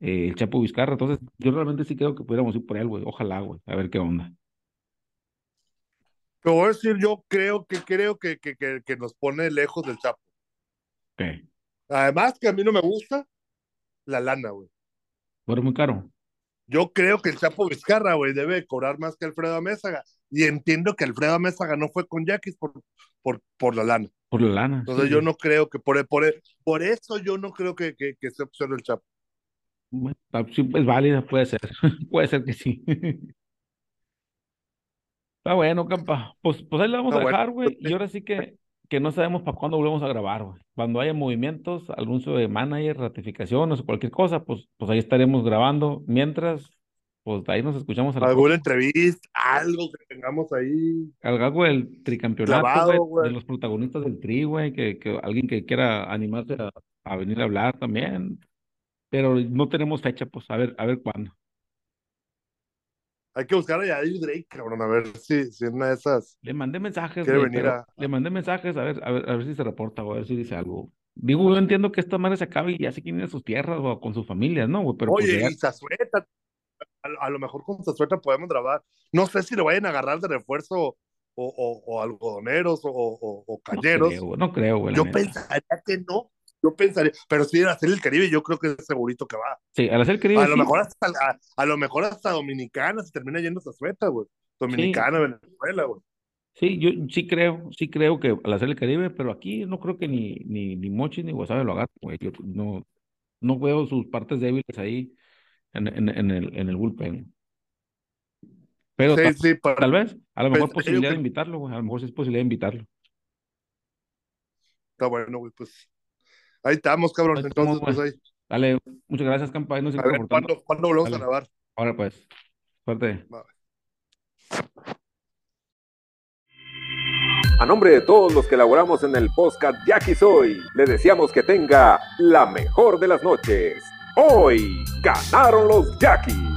eh, el Chapo Vizcarra, entonces yo realmente sí creo que pudiéramos ir por él, güey, ojalá, güey, a ver qué onda.
Te voy a decir, yo creo que creo que, que, que, que nos pone lejos del Chapo. Además que a mí no me gusta la lana, güey.
pero muy caro.
Yo creo que el Chapo Vizcarra, güey, debe cobrar más que Alfredo Amézaga. Y entiendo que Alfredo Amézaga no fue con Yaquis por, por, por la lana.
Por la lana.
Entonces
sí,
yo no creo que por, por, por eso yo no creo que, que, que sea opción el Chapo.
Bueno, ah, sí, es válida, puede ser, puede ser que sí. Está bueno, campa. Pues, pues ahí la vamos
Está
a dejar, güey. Y ahora sí que, que no sabemos para cuándo volvemos a grabar, güey. Cuando haya movimientos, anuncio de manager, ratificaciones o cualquier cosa, pues, pues ahí estaremos grabando. Mientras, pues ahí nos escuchamos a la
Alguna entrevista, algo que tengamos ahí.
algo del tricampeonato,
Clavado,
güey,
güey.
de los protagonistas del tri, güey, que, que alguien que quiera animarse a, a venir a hablar también. Pero no tenemos fecha, pues a ver, a ver cuándo.
Hay que buscar a Yadir Drake, cabrón, a ver si, si una de esas.
Le mandé mensajes,
Quiere
güey,
venir a-
le mandé mensajes a ver, a ver, a ver si se reporta o a ver si dice algo. Digo, yo entiendo que esta madre se acabe y ya se quieren a sus tierras o con sus familias, ¿no, güey? Pero pues
Oye,
ya-
y Zazueta, a, a lo mejor con Zazueta podemos grabar. No sé si le vayan a agarrar de refuerzo o, o, o algodoneros o, o, o
no creo, güey, no creo, güey. la
yo
neta.
pensaría que no. Yo pensaría, pero si era hacer el Caribe, yo creo que es segurito que va.
Sí, al hacer Caribe
A lo mejor hasta a, a lo mejor hasta Dominicana se termina yendo Zazueta, güey. Dominicana, Venezuela, güey.
sí, yo sí creo, sí creo que al hacer el Caribe, pero aquí no creo que ni, ni, ni Mochi ni Wasabe lo hagan, güey. Yo no, no veo sus partes débiles ahí en, en, en el, en el bullpen. Pero
Sí,
tal,
sí, para-
tal vez, a lo mejor
pensaría
posibilidad
que-
de invitarlo, güey. A lo mejor sí es posibilidad de invitarlo.
está bueno, güey, pues. Ahí estamos, cabrón.
Ahí estamos,
Entonces, pues ahí.
Dale, muchas gracias, campa.
A ver. ¿cuándo, ¿cuándo volvemos
Dale.
a grabar?
Ahora pues, suerte.
A nombre de todos los que elaboramos en el podcast Jackie Soy, le deseamos que tenga la mejor de las noches. Hoy ganaron los Jackies.